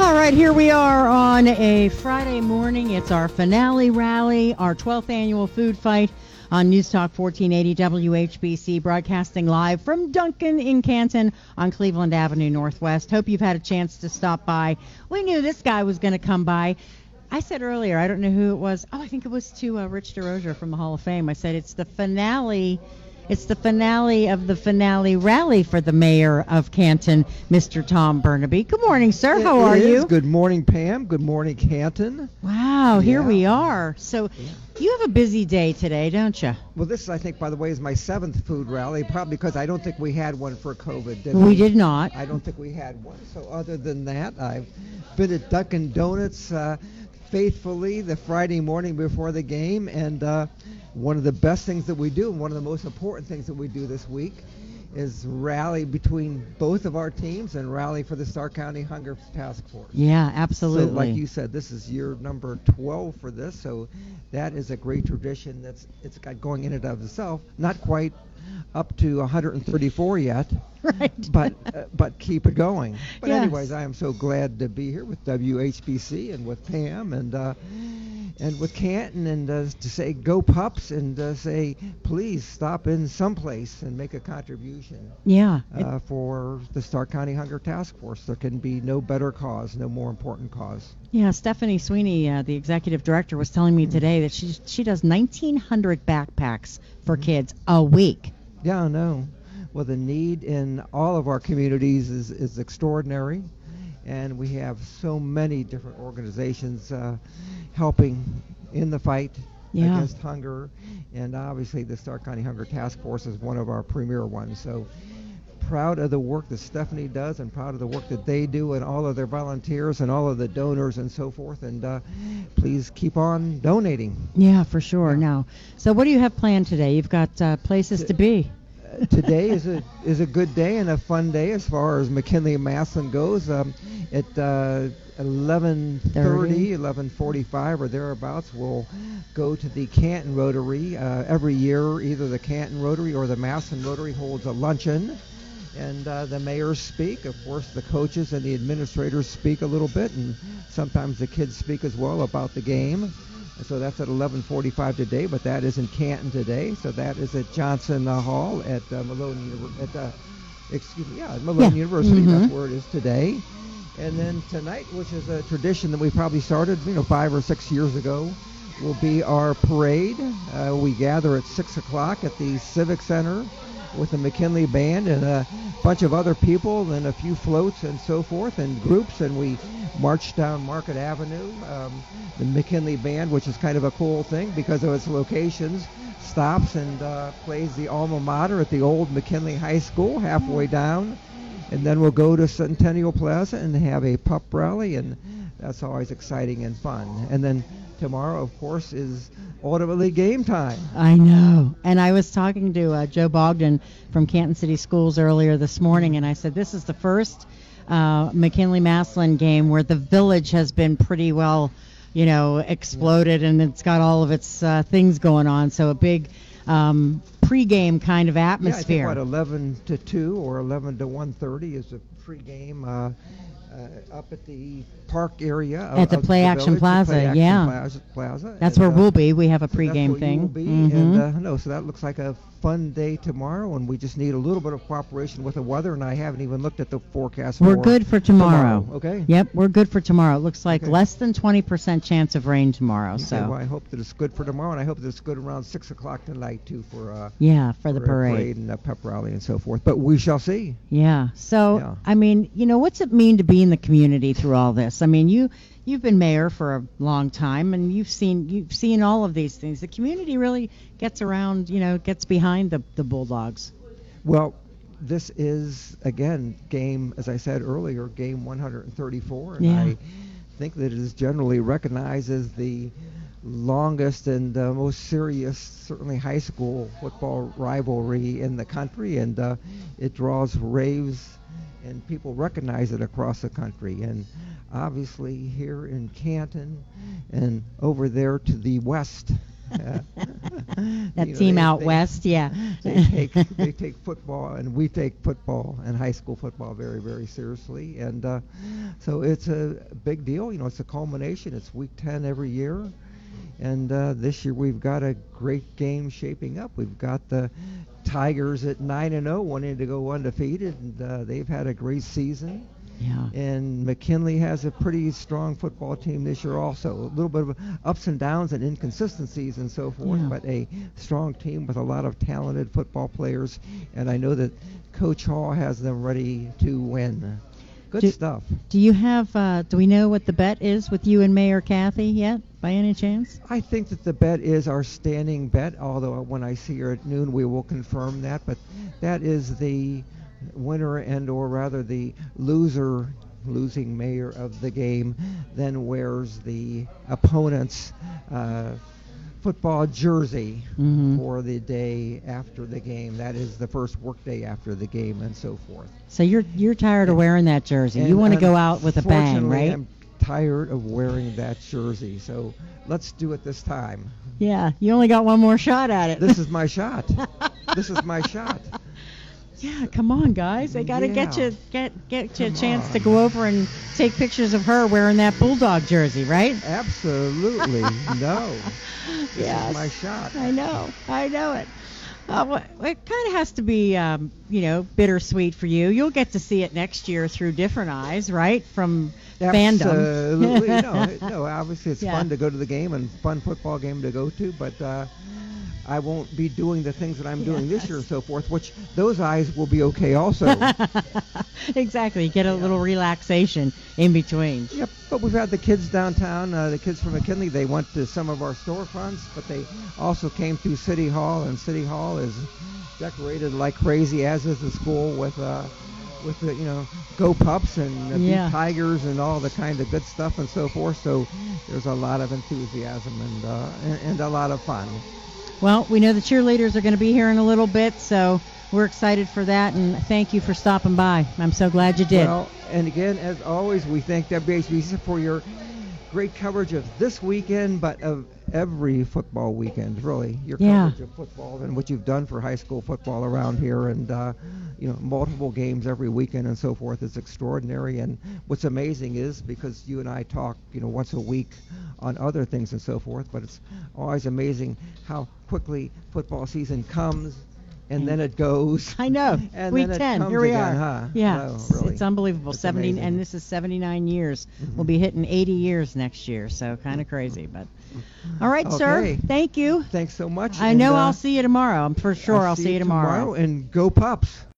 All right, here we are on a Friday morning. It's our finale rally, our 12th annual food fight on News Talk 1480 WHBC, broadcasting live from Dunkin in Canton on Cleveland Avenue Northwest. Hope you've had a chance to stop by. We knew this guy was going to come by. I said earlier, I don't know who it was. Oh, I think it was to uh, Rich Desrosiers from the Hall of Fame. I said it's the finale it's the finale of the finale rally for the mayor of Canton, Mr. Tom Bernabei. Good morning, sir. How It are is. you? Good morning, Pam. Good morning, Canton. Wow, here we are. So you have a busy day today, don't you? Well, this, I think, by the way, is my seventh food rally, probably because I don't think we had one for COVID, did We did not. I don't think we had one. So, other than that, I've been at Dunkin' Donuts uh, faithfully the Friday morning before the game, and uh, one of the best things that we do, and one of the most important things that we do this week, is rally between both of our teams and rally for the Stark County Hunger Task Force. Yeah, absolutely. So, like you said, this is year number 12 for this, so that is a great tradition. That's it's got going in and of itself. Not quite up to 134 yet, right. but uh, but keep it going. But Yes. anyways, I am so glad to be here with WHBC and with Pam and uh, and with Canton and uh, to say go pups and uh, say please stop in someplace and make a contribution yeah. uh, for the Stark County Hunger Task Force. There can be no better cause, no more important cause. yeah, Stephanie Sweeney, uh, the executive director, was telling me today that she she does 1,900 backpacks for kids a week. Yeah, I know. Well, the need in all of our communities is, is extraordinary, and we have so many different organizations uh, helping in the fight Yeah. against hunger, and obviously the Stark County Hunger Task Force is one of our premier ones. So proud of the work that Stephanie does, and proud of the work that they do, and all of their volunteers, and all of the donors, and so forth. And uh, please keep on donating. Yeah, for sure. Now, so what do you have planned today? You've got uh, places to be. Today is a is a good day and a fun day as far as McKinley and Massillon goes. Um, at uh, 11:30, 11:45 or thereabouts, we'll go to the Canton Rotary. Uh, every year, either the Canton Rotary or the Massillon Rotary holds a luncheon, and uh, the mayors speak. Of course, the coaches and the administrators speak a little bit, and sometimes the kids speak as well about the game. So that's at 11:45 today, but that is in Canton today. So that is at Johnson uh, Hall at uh, Malone at uh, excuse me, yeah, Malone Yeah. University. Mhm. That's where it is today. And then tonight, which is a tradition that we probably started, you know, five or six years ago, will be our parade. Uh, we gather at six o'clock at the Civic Center with the McKinley Band and a bunch of other people and a few floats and so forth and groups, and we marched down Market Avenue. Um, the McKinley Band, which is kind of a cool thing because of its locations, stops and uh, plays the alma mater at the old McKinley High School halfway down. And then we'll go to Centennial Plaza and have a pup rally, and that's always exciting and fun. And then tomorrow, of course, is ultimately game time. I know. And I was talking to uh, Joe Bogdan from Canton City Schools earlier this morning, and I said this is the first uh, McKinley Massillon game where the village has been pretty well, you know, exploded, and it's got all of its uh, things going on. So a big um, pregame kind of Yeah, I atmosphere. think what 11 to 2 or 11 to 1:30 is a pregame uh, uh, up at the park area of, At the of Play Action village, the Plaza, Play Action yeah. Plaza, Plaza. That's and, where uh, we'll be. We have a so that's pregame where thing. You will be, Mhm. and uh, no, so that looks like a fun day tomorrow, and we just need a little bit of cooperation with the weather. And I haven't even looked at the forecast. We're for good for tomorrow. Okay. Yep, we're good for tomorrow. It looks like Okay. less than 20% chance of rain tomorrow. Okay, So well, I hope that it's good for tomorrow, and I hope that it's good around six o'clock tonight too for uh, yeah, for the a parade. and a pep rally and so forth. But we shall see. Yeah. So, Yeah. I mean, you know, what's it mean to be in the community through all this? I mean, you you've been mayor for a long time, and you've seen you've seen all of these things. The community really gets around, you know, gets behind the the Bulldogs. Well, this is again game, as I said earlier, game 134, and Yeah. I think that it is generally recognized as the longest and uh, most serious, certainly high school football rivalry in the country, and uh, it draws raves, and people recognize it across the country, and obviously here in Canton, and over there to the west. that you know, team they- out they- west, yeah. they take they take football and we take football and high school football very very seriously. And uh, so it's a big deal you know it's a culmination. It's week 10 every year. And uh, this year we've got a great game shaping up. We've got the Tigers at 9 and 0 wanting to go undefeated. And uh, they've had a great season yeah. and McKinley has a pretty strong football team this year also. A little bit of ups and downs and inconsistencies and so forth, Yeah. but a strong team with a lot of talented football players. And I know that Coach Hall has them ready to win. Good Do- stuff. Do you have? Uh, do we know what the bet is with you and Mayor Kathy yet, by any chance? I think that the bet is our standing bet, although when I see her at noon, we will confirm that. But that is the winner and or rather the loser losing mayor of the game then wears the opponent's uh, football jersey Mhm. for the day after the game. That is the first work day after the game and so forth. So you're you're tired of wearing that jersey. you want to go out with a bang, right? I'm tired of wearing that jersey, so let's do it this time. yeah. You only got one more shot at it. This is my shot. This is my shot. Yeah, come on, guys. They got to get you get get you a Come chance to go over and take pictures of her wearing that bulldog jersey, right? Absolutely no. Is my shot. I know. I know it. Uh, well, it kind of has to be, um, you know, bittersweet for you. You'll get to see it next year through different eyes, right? From fandom. Absolutely. no, no, obviously it's Yeah. fun to go to the game and fun football game to go to, but uh, I won't be doing the things that I'm doing this year and so forth, which those eyes will be okay also. exactly. Get a little relaxation in between. Yep, but we've had the kids downtown, uh, the kids from McKinley. They went to some of our storefronts, but they also came through City Hall, and City Hall is decorated like crazy, as is the school with uh, with the you know go pups and uh, Yeah. tigers and all the kind of good stuff and so forth. So there's a lot of enthusiasm and uh, and, and a lot of fun. Well, we know the cheerleaders are going to be here in a little bit, so we're excited for that. And thank you for stopping by. I'm so glad you did. Well, and again, as always, we thank WHBC for your great coverage of this weekend, but of every football weekend, really. Your Yeah. coverage of football and what you've done for high school football around here, and uh, you know, multiple games every weekend and so forth is extraordinary. And what's amazing is because you and I talk, you know, once a week on other things and so forth, but it's always amazing how quickly football season comes. And then it goes. I know. And Week then it 10. comes Here we again, are. huh? Yeah. No, it's- really. It's unbelievable. It's 70 amazing. and this is 79 years. Mhm. We'll be hitting 80 years next year, so kind of crazy, but All right, sir. Thank you. Thanks so much. I and, know uh, I'll see you tomorrow. I'm for sure I'll, see you tomorrow. And go pups.